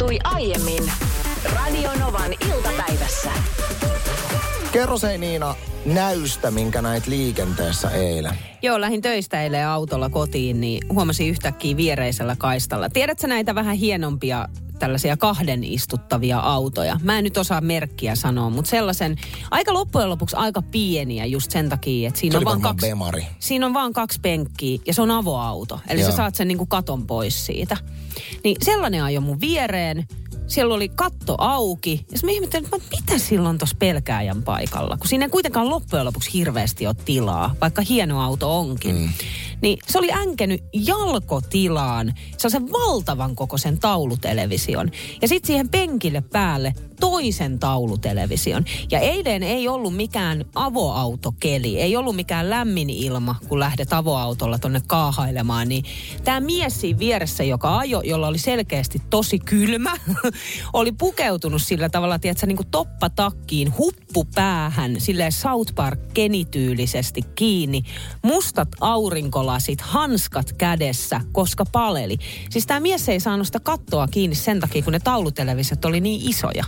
tapahtui aiemmin Radionovan iltapäivässä. Kerro se Niina näystä, minkä näit liikenteessä eilen. Joo, lähin töistä eilen autolla kotiin, niin huomasin yhtäkkiä viereisellä kaistalla. Tiedätkö näitä vähän hienompia tällaisia kahden istuttavia autoja. Mä en nyt osaa merkkiä sanoa, mutta sellaisen aika loppujen lopuksi aika pieniä just sen takia, että siinä, on vaan, kaksi, Bemari. siinä on vaan kaksi penkkiä ja se on avoauto. Eli Joo. sä saat sen niin kuin katon pois siitä. Niin sellainen ajoi mun viereen siellä oli katto auki. Ja mä ihmettelin, että mitä silloin tuossa pelkääjän paikalla, kun siinä ei kuitenkaan loppujen lopuksi hirveästi ole tilaa, vaikka hieno auto onkin. Mm. Niin se oli änkenyt jalkotilaan sen valtavan kokoisen taulutelevision. Ja sitten siihen penkille päälle toisen taulutelevision. Ja eilen ei ollut mikään avoautokeli, ei ollut mikään lämmin ilma, kun lähdet avoautolla tonne kaahailemaan. Niin tämä mies siinä vieressä, joka ajo, jolla oli selkeästi tosi kylmä, oli pukeutunut sillä tavalla, tiedätkö, niin kuin toppatakkiin, huppu päähän, silleen South Park kenityylisesti kiinni, mustat aurinkolasit, hanskat kädessä, koska paleli. Siis tämä mies ei saanut sitä kattoa kiinni sen takia, kun ne taulutelevisiot oli niin isoja.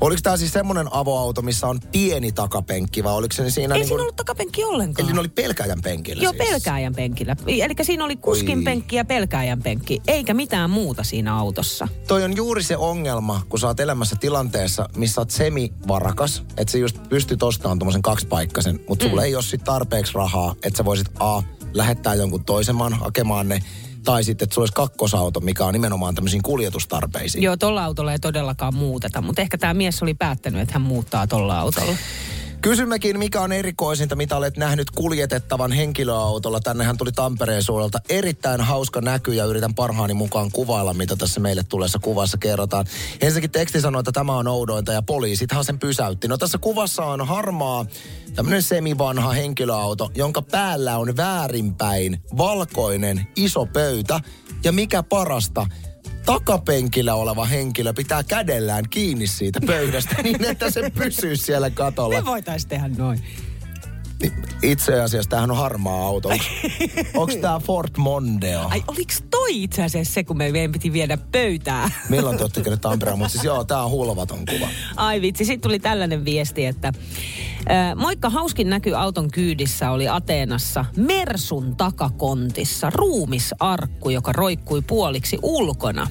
Oliko tämä siis semmoinen avoauto, missä on pieni takapenkki vai oliko se siinä... Ei niin siinä ollut takapenkki ollenkaan. Eli ne oli pelkääjän penkillä Joo, siis. pelkääjän penkillä. Eli siinä oli kuskin Oi. penkki ja pelkääjän penkki, eikä mitään muuta siinä autossa. Toi on juuri se ongelma, kun sä oot elämässä tilanteessa, missä oot semivarakas, että sä just pystyt ostamaan tuommoisen kaksipaikkaisen, mutta sulla mm. ei ole sit tarpeeksi rahaa, että sä voisit A, lähettää jonkun toisen maan hakemaan ne, tai sitten, että sulla olisi kakkosauto, mikä on nimenomaan tämmöisiin kuljetustarpeisiin. Joo, tuolla autolla ei todellakaan muuteta, mutta ehkä tämä mies oli päättänyt, että hän muuttaa tuolla autolla. Kysymmekin, mikä on erikoisinta, mitä olet nähnyt kuljetettavan henkilöautolla. Tännehän tuli Tampereen suunnalta erittäin hauska näky ja yritän parhaani mukaan kuvailla, mitä tässä meille tulessa kuvassa kerrotaan. Ensinnäkin teksti sanoi, että tämä on oudointa ja poliisithan sen pysäytti. No tässä kuvassa on harmaa tämmöinen semivanha henkilöauto, jonka päällä on väärinpäin valkoinen iso pöytä. Ja mikä parasta, takapenkillä oleva henkilö pitää kädellään kiinni siitä pöydästä niin, että se pysyy siellä katolla. Me voitaisiin tehdä noin. Niin, itse asiassa tämähän on harmaa auto. Onko tämä Fort Mondeo? Ai oliks toi itse asiassa se, kun me meidän piti viedä pöytää? Milloin te olette Tampereen? Mutta siis joo, tämä on hulvaton kuva. Ai vitsi, sitten tuli tällainen viesti, että Moikka, hauskin näky auton kyydissä oli Ateenassa Mersun takakontissa ruumisarkku, joka roikkui puoliksi ulkona.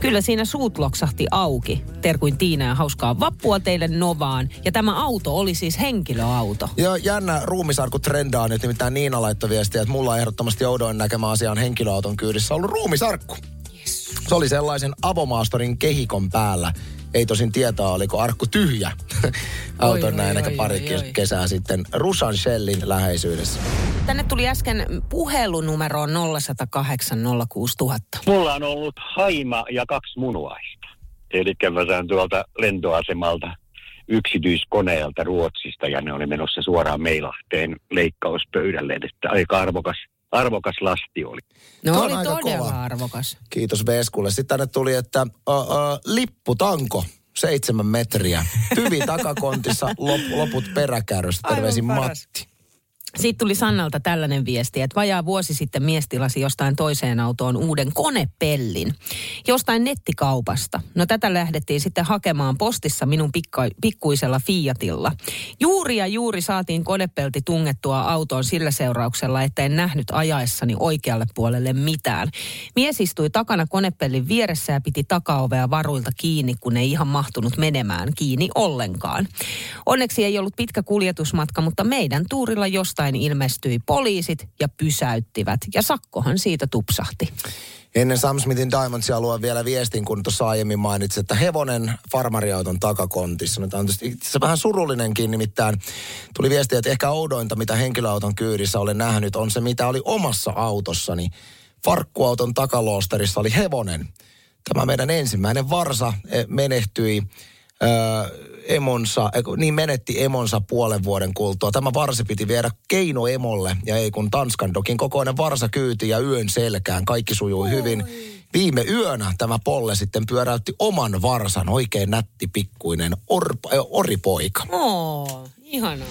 Kyllä siinä suut loksahti auki. Terkuin Tiina ja hauskaa vappua teille Novaan. Ja tämä auto oli siis henkilöauto. Joo, jännä ruumisarkku trendaa nyt, nimittäin Niina laittoi viestiä, että mulla ehdottomasti joudoin näkemään asian henkilöauton kyydissä ollut ruumisarkku. Se oli sellaisen avomaastorin kehikon päällä ei tosin tietää, oliko arkku tyhjä auton näin ehkä pari kesää sitten Rusan Shellin läheisyydessä. Tänne tuli äsken puhelu numero 0108 06000. Mulla on ollut haima ja kaksi munuaista. Eli mä sain tuolta lentoasemalta yksityiskoneelta Ruotsista ja ne oli menossa suoraan Meilahteen leikkauspöydälle. Että aika arvokas arvokas lasti oli. No oli todella kova. arvokas. Kiitos Veskulle. Sitten tänne tuli, että uh, uh, lipputanko seitsemän metriä. Tyvi takakontissa, lop, loput peräkärrystä. Terveisin Matti. Sitten tuli Sannalta tällainen viesti, että vajaa vuosi sitten mies tilasi jostain toiseen autoon uuden konepellin. Jostain nettikaupasta. No tätä lähdettiin sitten hakemaan postissa minun pikka, pikkuisella Fiatilla. Juuri ja juuri saatiin konepelti tungettua autoon sillä seurauksella, että en nähnyt ajaessani oikealle puolelle mitään. Mies istui takana konepellin vieressä ja piti takaovea varuilta kiinni, kun ei ihan mahtunut menemään kiinni ollenkaan. Onneksi ei ollut pitkä kuljetusmatka, mutta meidän tuurilla jostain jostain ilmestyi poliisit ja pysäyttivät. Ja sakkohan siitä tupsahti. Ennen Sam Smithin Diamondsia luen vielä viestin, kun tuossa aiemmin mainitsin, että hevonen farmariauton takakontissa. No, tämä on itse vähän surullinenkin, nimittäin tuli viesti, että ehkä oudointa, mitä henkilöauton kyydissä olen nähnyt, on se, mitä oli omassa autossani. Farkkuauton takaloosterissa oli hevonen. Tämä meidän ensimmäinen varsa eh, menehtyi emonsa, niin menetti emonsa puolen vuoden kultua. Tämä varsa piti viedä keino emolle ja ei kun Tanskan dokin kokoinen varsa kyyti ja yön selkään. Kaikki sujui Oi. hyvin. Viime yönä tämä Polle sitten pyöräytti oman varsan, oikein nätti pikkuinen orpa, oripoika. Oo, ihanaa.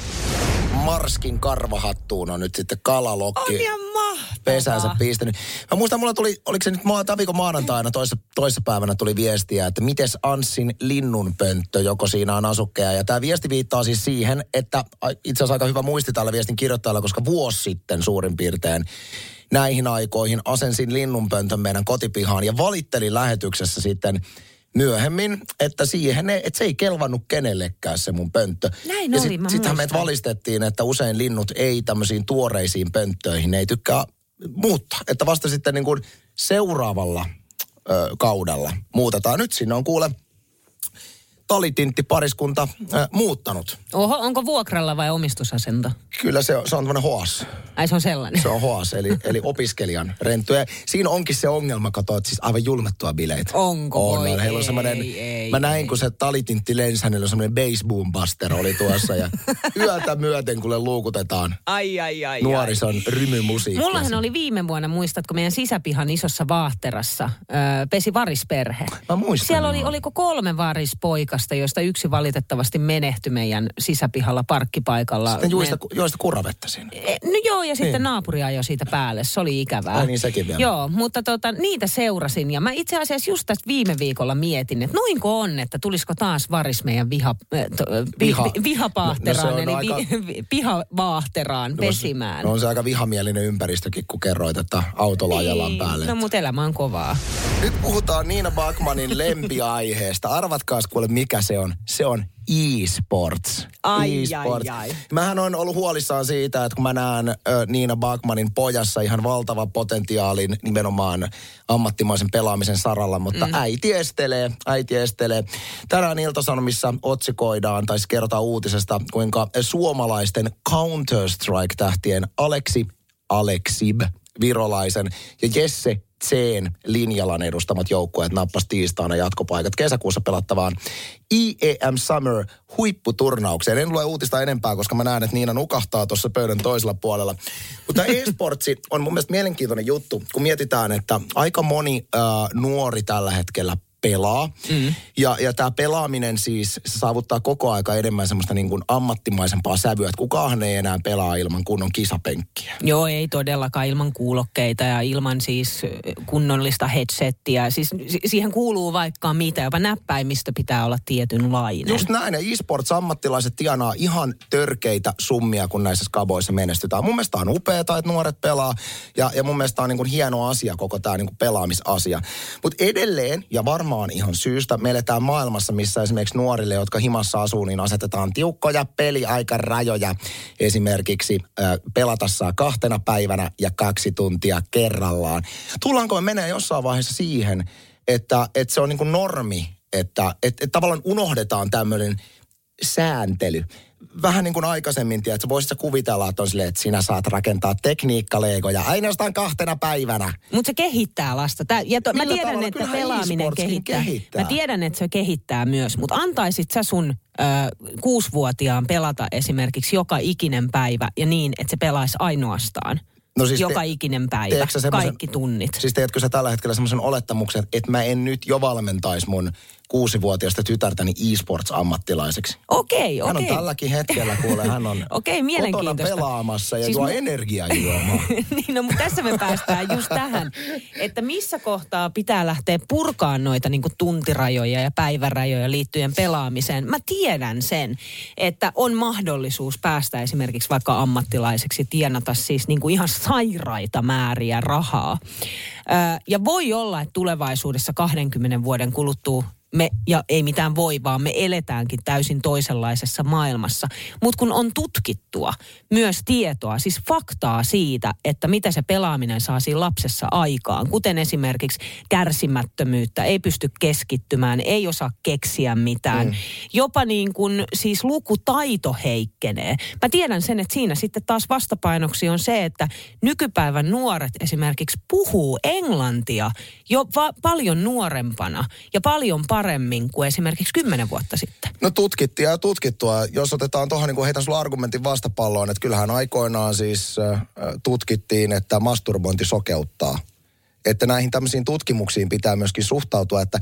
Marskin karvahattuun on nyt sitten kalalokki. On pesäänsä pistänyt. Mä muistan, mulla tuli, oliko se nyt maa, Taviko maanantaina toissa, toissa päivänä tuli viestiä, että mites Anssin linnunpönttö, joko siinä on asukkeja. Ja tämä viesti viittaa siis siihen, että itse asiassa aika hyvä muisti tällä viestin kirjoittajalla, koska vuosi sitten suurin piirtein näihin aikoihin asensin linnunpöntön meidän kotipihaan ja valittelin lähetyksessä sitten myöhemmin, että siihen ei, että se ei kelvannut kenellekään se mun pönttö. Näin ja oli, sit, Sittenhän valistettiin, että usein linnut ei tämmöisiin tuoreisiin pönttöihin, ne ei tykkää muuttaa. Että vasta sitten niin kuin seuraavalla ö, kaudella muutetaan. Nyt sinne on kuule talitintti pariskunta ö, muuttanut. Oho, onko vuokralla vai omistusasento? Kyllä se on, se on tämmöinen hoas. Ai se on sellainen. Se on hoas, eli, eli opiskelijan renttu. Ja siinä onkin se ongelma, kato, että siis aivan julmettua bileitä. Onko? On, Voi on. Heillä on ei, semmoinen, ei, mä näin, kun se talitintti lensi, hänellä on semmoinen baseboom buster oli tuossa. Ja yötä myöten, kun luukutetaan Ai, ai, ai, nuorison rymymusiikkia. Mullahan oli viime vuonna, muistatko, meidän sisäpihan isossa vaahterassa öö, pesi varisperhe. Mä muistan Siellä oli, oliko kolme varispoikasta, joista yksi valitettavasti menehtyi meidän sisäpihalla parkkipaikalla. Sitten juista, Me- juista kuravettä siinä. E, No joo, ja sitten Niin. naapuri ajoi siitä päälle. Se oli ikävää. Ai niin, sekin vielä. Joo, mutta tota, niitä seurasin. Ja mä itse asiassa just tästä viime viikolla mietin, että noinko on, että tulisiko taas varis meidän viha, to, vi, Viha. vi, vihapaahteraan, No- no eli aika- vi, vi, pihavaahteraan pesimään. No on se aika vihamielinen ympäristökin, kun kerroit, että autolla ajellaan päälle. No mutta elämä on kovaa. Nyt puhutaan Niina Bakmanin lempiaiheesta. Arvatkaas kuule mikä se on. Se on e-sports. Ai, e-sports. ai, ai. Mähän on ollut huolissaan siitä, että kun mä näen ö, Niina Bakmanin pojassa ihan valtava potentiaalin nimenomaan ammattimaisen pelaamisen saralla, mutta mm. äiti estelee, äiti estelee. Tänään Iltasanomissa otsikoidaan, tai siis kerrotaan uutisesta, kuinka suomalaisten Counter-Strike-tähtien Aleksi Aleksib Virolaisen ja Jesse Tseen linjalan edustamat joukkueet nappas tiistaina jatkopaikat kesäkuussa pelattavaan IEM Summer huipputurnaukseen. En lue uutista enempää, koska mä näen, että Niina nukahtaa tuossa pöydän toisella puolella. Mutta e-sportsi on mun mielestä mielenkiintoinen juttu, kun mietitään, että aika moni äh, nuori tällä hetkellä pelaa. Mm. Ja, ja tämä pelaaminen siis se saavuttaa koko aika enemmän semmoista niin kuin ammattimaisempaa sävyä, että kukaan ei enää pelaa ilman kunnon kisapenkkiä. Joo, ei todellakaan ilman kuulokkeita ja ilman siis kunnollista headsettiä. Siis si- siihen kuuluu vaikka mitä, jopa näppäimistö pitää olla tietynlainen. Just näin, ja e-sports-ammattilaiset tienaa ihan törkeitä summia, kun näissä skaboissa menestytään. Mun mielestä on upeaa, että nuoret pelaa, ja, ja mun mielestä on niin kuin hieno asia koko tämä niin kuin pelaamisasia. Mutta edelleen, ja varmaan ihan syystä, me eletään maailmassa, missä esimerkiksi nuorille, jotka himassa asuu, niin asetetaan tiukkoja peliaikarajoja. Esimerkiksi äh, pelata saa kahtena päivänä ja kaksi tuntia kerrallaan. Tullaanko me menee jossain vaiheessa siihen, että, että se on niin kuin normi, että et, et tavallaan unohdetaan tämmöinen sääntely. Vähän niin kuin aikaisemmin, tiedät, että voisit sä kuvitella, että on silleen, että sinä saat rakentaa tekniikkaleegoja ainoastaan kahtena päivänä. Mutta se kehittää lasta. Tää, ja to, mä tiedän, että Kyllähän pelaaminen kehittää. kehittää. Mä tiedän, että se kehittää myös, mutta antaisit sä sun ö, kuusivuotiaan pelata esimerkiksi joka ikinen päivä ja niin, että se pelaisi ainoastaan No siis joka te- ikinen päivä, kaikki tunnit. Siis teetkö sä tällä hetkellä semmoisen olettamuksen, että mä en nyt jo valmentaisi mun kuusivuotiaasta tytärtäni e-sports-ammattilaiseksi? Okei, Hän on okei. tälläkin hetkellä, kuule, hän on Okei, kotona mielenkiintoista. pelaamassa ja Siis juo mu- energiajuomaa. niin, no, mutta tässä me päästään just tähän, että missä kohtaa pitää lähteä purkaan noita niin tuntirajoja ja päivärajoja liittyen pelaamiseen. Mä tiedän sen, että on mahdollisuus päästä esimerkiksi vaikka ammattilaiseksi, tienata siis niin kuin ihan sairaita määriä rahaa. Ja voi olla, että tulevaisuudessa 20 vuoden kuluttua me, ja ei mitään voi, vaan me eletäänkin täysin toisenlaisessa maailmassa. Mutta kun on tutkittua myös tietoa, siis faktaa siitä, että mitä se pelaaminen saa siinä lapsessa aikaan, kuten esimerkiksi kärsimättömyyttä, ei pysty keskittymään, ei osaa keksiä mitään. Mm. Jopa niin kuin siis lukutaito heikkenee. Mä tiedän sen, että siinä sitten taas vastapainoksi on se, että nykypäivän nuoret esimerkiksi puhuu englantia jo va- paljon nuorempana ja paljon paremmin kuin esimerkiksi kymmenen vuotta sitten. No tutkittiin ja tutkittua. Jos otetaan tuohon, niin kuin heitän sulla argumentin vastapalloon, että kyllähän aikoinaan siis äh, tutkittiin, että masturbointi sokeuttaa. Että näihin tämmöisiin tutkimuksiin pitää myöskin suhtautua, että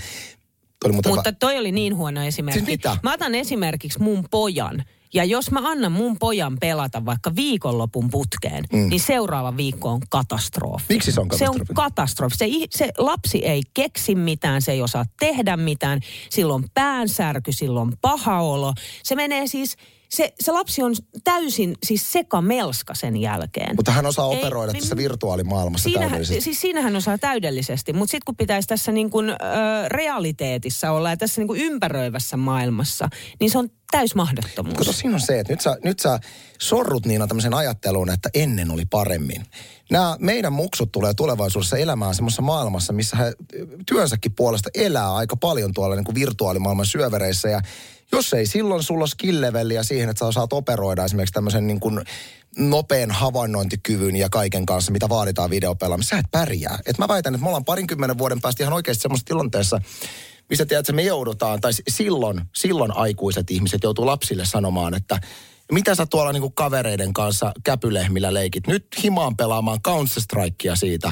oli Mutta toi oli niin huono esimerkki. Siis mitä? Mä otan esimerkiksi mun pojan, Ja jos mä annan mun pojan pelata vaikka viikonlopun putkeen, mm. niin seuraava viikko on katastrofi. Miksi se on katastrofi? Se on katastrofi. Se, se lapsi ei keksi mitään, se ei osaa tehdä mitään. Silloin päänsärky, silloin paha olo. Se menee siis se, se lapsi on täysin siis sekamelska sen jälkeen. Mutta hän osaa operoida Ei, tässä virtuaalimaailmassa siinähän, täydellisesti. Siis siinähän osaa täydellisesti, mutta sitten kun pitäisi tässä niin kuin, ö, realiteetissa olla ja tässä niin kuin ympäröivässä maailmassa, niin se on täys mahdottomuus. Kato, siinä on se, että nyt sä, nyt sä sorrut Niina tämmöisen ajatteluun, että ennen oli paremmin. Nämä meidän muksut tulee tulevaisuudessa elämään semmoisessa maailmassa, missä he työnsäkin puolesta elää aika paljon tuolla niin kuin virtuaalimaailman syövereissä ja jos ei silloin sulla ole skill siihen, että sä osaat operoida esimerkiksi tämmöisen niin kuin nopean havainnointikyvyn ja kaiken kanssa, mitä vaaditaan videopelaamisessa, sä et pärjää. Et mä väitän, että me ollaan parinkymmenen vuoden päästä ihan oikeasti semmoisessa tilanteessa, missä tiedät, että me joudutaan, tai silloin, silloin aikuiset ihmiset joutuu lapsille sanomaan, että mitä sä tuolla niinku kavereiden kanssa käpylehmillä leikit? Nyt himaan pelaamaan Counter-Strikea siitä.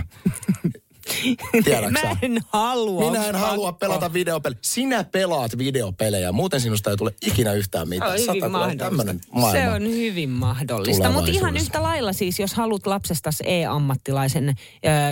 Tiedätkö Mä en halua. Minä en halua pelata videopelejä. Sinä pelaat videopelejä, muuten sinusta ei tule ikinä yhtään mitään. Se on hyvin mahdollista. Se on hyvin mahdollista. Mutta ihan yhtä lailla siis, jos haluat lapsestasi e-ammattilaisen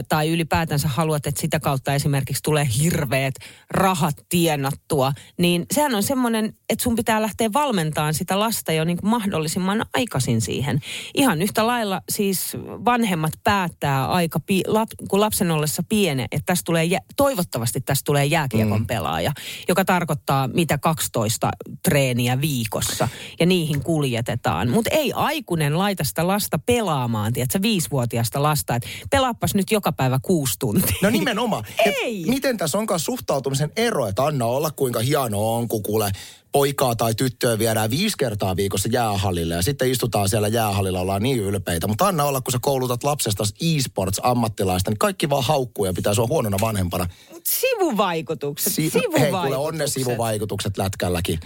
tai ylipäätänsä haluat, että sitä kautta esimerkiksi tulee hirveät rahat tienattua, niin sehän on semmoinen, että sun pitää lähteä valmentamaan sitä lasta jo niin mahdollisimman aikaisin siihen. Ihan yhtä lailla siis vanhemmat päättää aika, pi- lap, kun lapsen ollessa piene, että tästä tulee, toivottavasti tästä tulee jääkiekon mm. pelaaja, joka tarkoittaa mitä 12 treeniä viikossa ja niihin kuljetetaan. Mutta ei aikuinen laita sitä lasta pelaamaan, tiedätkö, viisivuotiaasta lasta, että pelaappas nyt joka päivä kuusi tuntia. No nimenomaan. ei. miten tässä onkaan suhtautumisen ero, että anna olla kuinka hieno on, kun kuule poikaa tai tyttöä viedään viisi kertaa viikossa jäähallille ja sitten istutaan siellä jäähallilla, ollaan niin ylpeitä. Mutta anna olla, kun sä koulutat lapsesta e-sports-ammattilaista, niin kaikki vaan haukkuu ja pitää sua huonona vanhempana. Sivuvaikutukset, si- sivuvaikutukset. Hei, kuule on ne sivuvaikutukset lätkälläkin.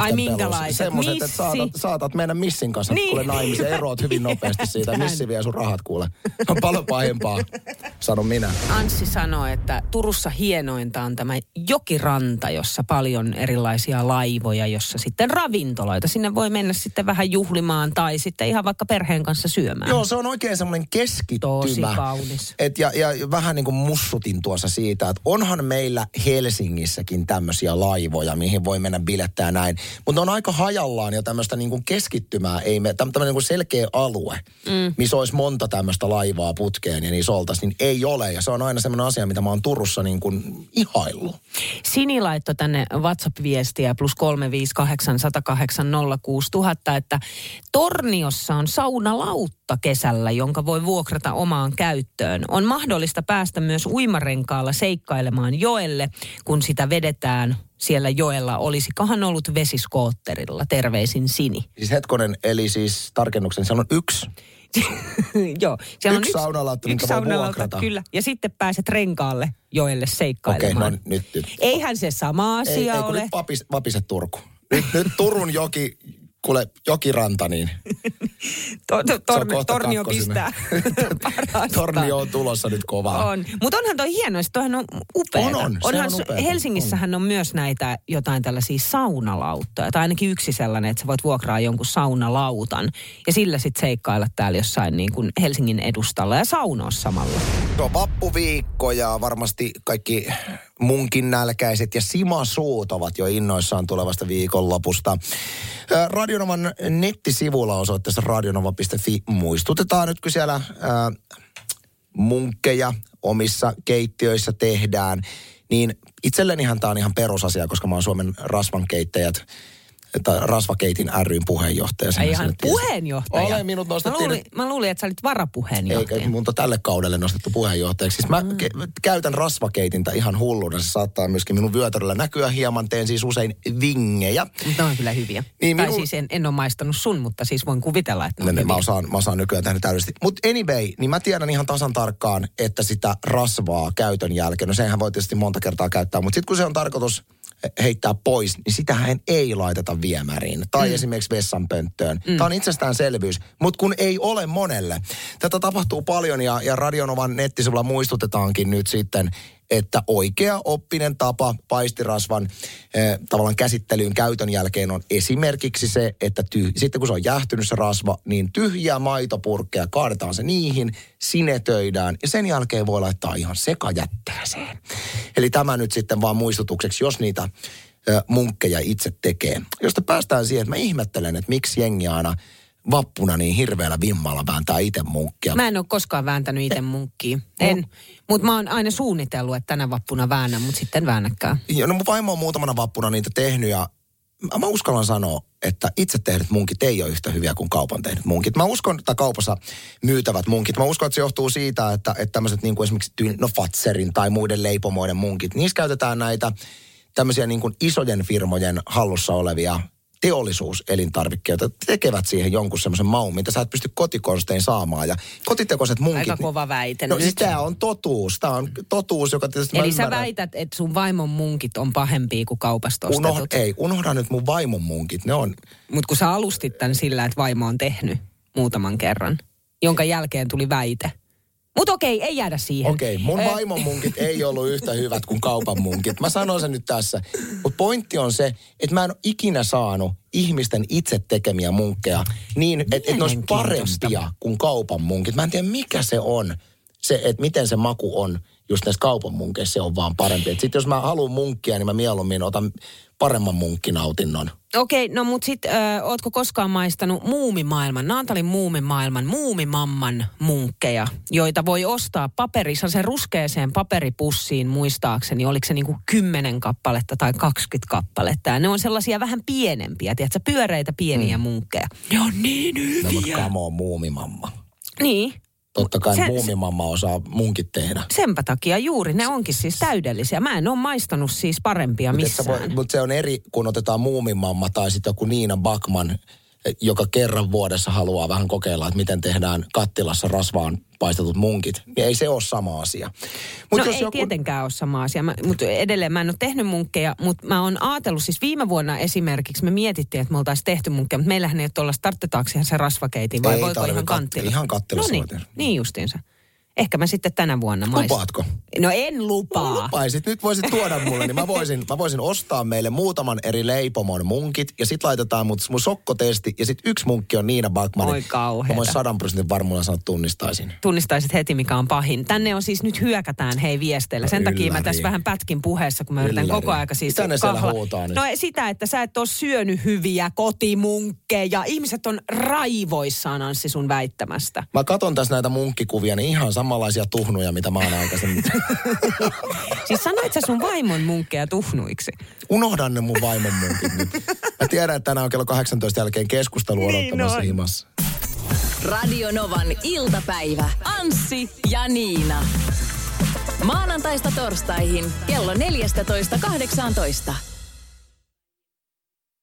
Ai minkälaiset? Semmoiset, että saatat, saatat mennä missin kanssa niin. kuule naimisen. Eroat hyvin nopeasti siitä. Missi vie sun rahat kuule. On paljon pahempaa, sanon minä. Anssi sanoi, että Turussa hienointa on tämä jokiranta, jossa paljon erilaisia laivoja, jossa sitten ravintoloita. Sinne voi mennä sitten vähän juhlimaan tai sitten ihan vaikka perheen kanssa syömään. Joo, se on oikein semmoinen keskittymä. Tosi kaunis. Et ja, ja vähän niin kuin mussutin tuossa siitä, että onhan meillä Helsingissäkin tämmöisiä laivoja, mihin voi mennä bilettää näin. Mutta on aika hajallaan ja tämmöistä niin kuin keskittymää, ei me, tämmöinen niin kuin selkeä alue, mm. missä olisi monta tämmöistä laivaa putkeen ja niissä oltaisiin, niin ei ole. Ja se on aina semmoinen asia, mitä mä oon Turussa niin kuin ihaillut. Sini laittoi tänne WhatsApp-viestiä plus 358 108 06000, että Torniossa on saunalautta kesällä, jonka voi vuokrata omaan käyttöön. On mahdollista päästä myös uimarenkaalla seikkailemaan joelle, kun sitä vedetään siellä joella. Olisikohan ollut vesiskootterilla? Terveisin Sini. Siis hetkonen, eli siis tarkennuksen, siellä on yksi Joo. Siellä yksi on saunalautta, yksi saunalautta, kyllä. Ja sitten pääset renkaalle joelle seikkailemaan. Okei, no nyt, nyt. Eihän se sama asia ei, ei, ole. Nyt vapis, vapiset Turku. Nyt, nyt Turun joki, kuule, jokiranta, niin to, to, torni, tornio pistää Tornio on tulossa nyt kovaa. On. Mutta onhan toi hieno, että toihan on upea. On, on. Onhan on upeata. Helsingissähän on. on myös näitä jotain tällaisia saunalauttoja. Tai ainakin yksi sellainen, että sä voit vuokraa jonkun saunalautan. Ja sillä sitten seikkailla täällä jossain niin kuin Helsingin edustalla ja saunoa samalla. Tuo vappuviikko ja varmasti kaikki munkin nälkäiset ja simasuut ovat jo innoissaan tulevasta viikonlopusta. Radionovan nettisivulla osoitteessa radionova.fi muistutetaan nyt, kun siellä ää, munkkeja omissa keittiöissä tehdään, niin itsellenihan tämä on ihan perusasia, koska mä oon Suomen rasvankeittäjät että Rasvakeitin ryn puheenjohtaja. Ei ihan puheenjohtaja. Olen minut nostettiin. Mä luulin, mä luulin, että sä olit varapuheenjohtaja. Eikä mutta tälle kaudelle nostettu puheenjohtajaksi. Siis mä mm. ke- käytän rasvakeitintä ihan hulluna. Se saattaa myöskin minun vyötäröllä näkyä hieman. Teen siis usein vingejä. Ne on kyllä hyviä. Niin tai minun... siis en, en ole maistanut sun, mutta siis voin kuvitella, että ne, ne, mä, osaan, mä osaan nykyään tehdä täydellisesti. Mutta anyway, niin mä tiedän ihan tasan tarkkaan, että sitä rasvaa käytön jälkeen, no sehän voi tietysti monta kertaa käyttää, mutta sitten kun se on tarkoitus heittää pois, niin sitähän ei laiteta viemäriin. Tai mm. esimerkiksi vessanpönttöön. Mm. Tämä on itsestäänselvyys. Mutta kun ei ole monelle. Tätä tapahtuu paljon ja, ja Radionovan nettisivulla muistutetaankin nyt sitten, että oikea oppinen tapa paistirasvan eh, tavallaan käsittelyyn käytön jälkeen on esimerkiksi se, että tyh- sitten kun se on jähtynyt se rasva, niin tyhjiä maitopurkkeja kaadetaan se niihin, sinetöidään ja sen jälkeen voi laittaa ihan sekajätteeseen. Eli tämä nyt sitten vaan muistutukseksi, jos niitä eh, munkkeja itse tekee. Josta päästään siihen, että mä ihmettelen, että miksi jengi aina – vappuna niin hirveällä vimmalla vääntää itse munkkia. Mä en ole koskaan vääntänyt itse munkkia. En. No. Mutta mä oon aina suunnitellut, että tänä vappuna väännän, mutta sitten väännäkään. Joo, no mun vaimo on muutamana vappuna niitä tehnyt ja mä uskallan sanoa, että itse tehdyt munkit ei ole yhtä hyviä kuin kaupan tehdyt munkit. Mä uskon, että kaupassa myytävät munkit, mä uskon, että se johtuu siitä, että, että tämmöiset niin kuin esimerkiksi no Fatserin tai muiden leipomoiden munkit, niissä käytetään näitä tämmöisiä niin kuin isojen firmojen hallussa olevia teollisuuselintarvikkeita tekevät siihen jonkun semmoisen maun, mitä sä et pysty kotikonstein saamaan. Ja kotitekoiset munkit... Aika kova väite No siis tämä on totuus. Tämä on totuus, joka tietysti Eli sä väität, että sun vaimon munkit on pahempia kuin kaupasta ostetut? Unohd, ei, unohda nyt mun vaimon munkit. Ne on... Mutta kun sä alustit tämän sillä, että vaimo on tehnyt muutaman kerran, jonka jälkeen tuli väite, mutta okei, ei jäädä siihen. Okei, mun vaimon munkit ei ollut yhtä hyvät kuin kaupan munkit. Mä sanon sen nyt tässä. Mutta pointti on se, että mä en ole ikinä saanut ihmisten itse tekemiä munkkeja niin, että et ne olisi parempia kuin kaupan munkit. Mä en tiedä, mikä se on. Se, että miten se maku on just näissä kaupan munkeissa, se on vaan parempi. Sitten jos mä haluan munkkia, niin mä mieluummin otan paremman munkkinautinnon. Okei, okay, no mut sit ö, ootko koskaan maistanut muumimaailman, Naantalin muumimaailman, muumimamman munkkeja, joita voi ostaa paperissa sen ruskeeseen paperipussiin muistaakseni, oliko se niinku 10 kappaletta tai 20 kappaletta. Ja ne on sellaisia vähän pienempiä, tiedätkö, pyöreitä pieniä mm. munkkeja. Ne on niin hyviä. No, on muumimamma. Niin, Totta kai se, muumimamma osaa munkit tehdä. Senpä takia juuri, ne onkin siis täydellisiä. Mä en ole maistanut siis parempia mut missään. Mutta se on eri, kun otetaan muumimamma tai sitten joku Niina Bakman, joka kerran vuodessa haluaa vähän kokeilla, että miten tehdään kattilassa rasvaan paistetut munkit, niin ei se ole sama asia. Mut no jos ei joku... tietenkään ole sama asia, mutta edelleen mä en ole tehnyt munkkeja, mutta mä oon ajatellut, siis viime vuonna esimerkiksi me mietittiin, että me oltaisiin tehty munkkeja, mutta meillähän ei ole tuolla starttetaanko se rasvakeitin vai ei voiko ihan kantilla? Ihan kattilassa no niin, niin justiinsa. Ehkä mä sitten tänä vuonna maistan. Lupaatko? No en lupaa. No, lupaisit. Nyt voisit tuoda mulle, niin mä voisin, mä voisin ostaa meille muutaman eri leipomon munkit ja sit laitetaan mut mun sokkotesti ja sit yksi munkki on Niina Bakman. Oi kauheeta. Mä voin sadan prosentin varmuudella sanoa, tunnistaisin. Tunnistaisit heti, mikä on pahin. Tänne on siis nyt hyökätään hei viesteillä. Sen no, takia mä tässä vähän pätkin puheessa, kun mä ylläri. yritän koko aika siis Mitä ne kahla... huutaa nyt? No sitä, että sä et ole syönyt hyviä kotimunkkeja. Ihmiset on raivoissaan Anssi sun väittämästä. Mä katon tässä näitä munkkikuvia, niin ihan samanlaisia tuhnuja, mitä mä oon aikaisemmin. siis sanoit sä sun vaimon munkkeja tuhnuiksi? Unohdan ne mun vaimon munkit nyt. Mä tiedän, että tänään on kello 18 jälkeen keskustelu niin odottamassa niin himassa. Radio Novan iltapäivä. Anssi ja Niina. Maanantaista torstaihin kello 14.18.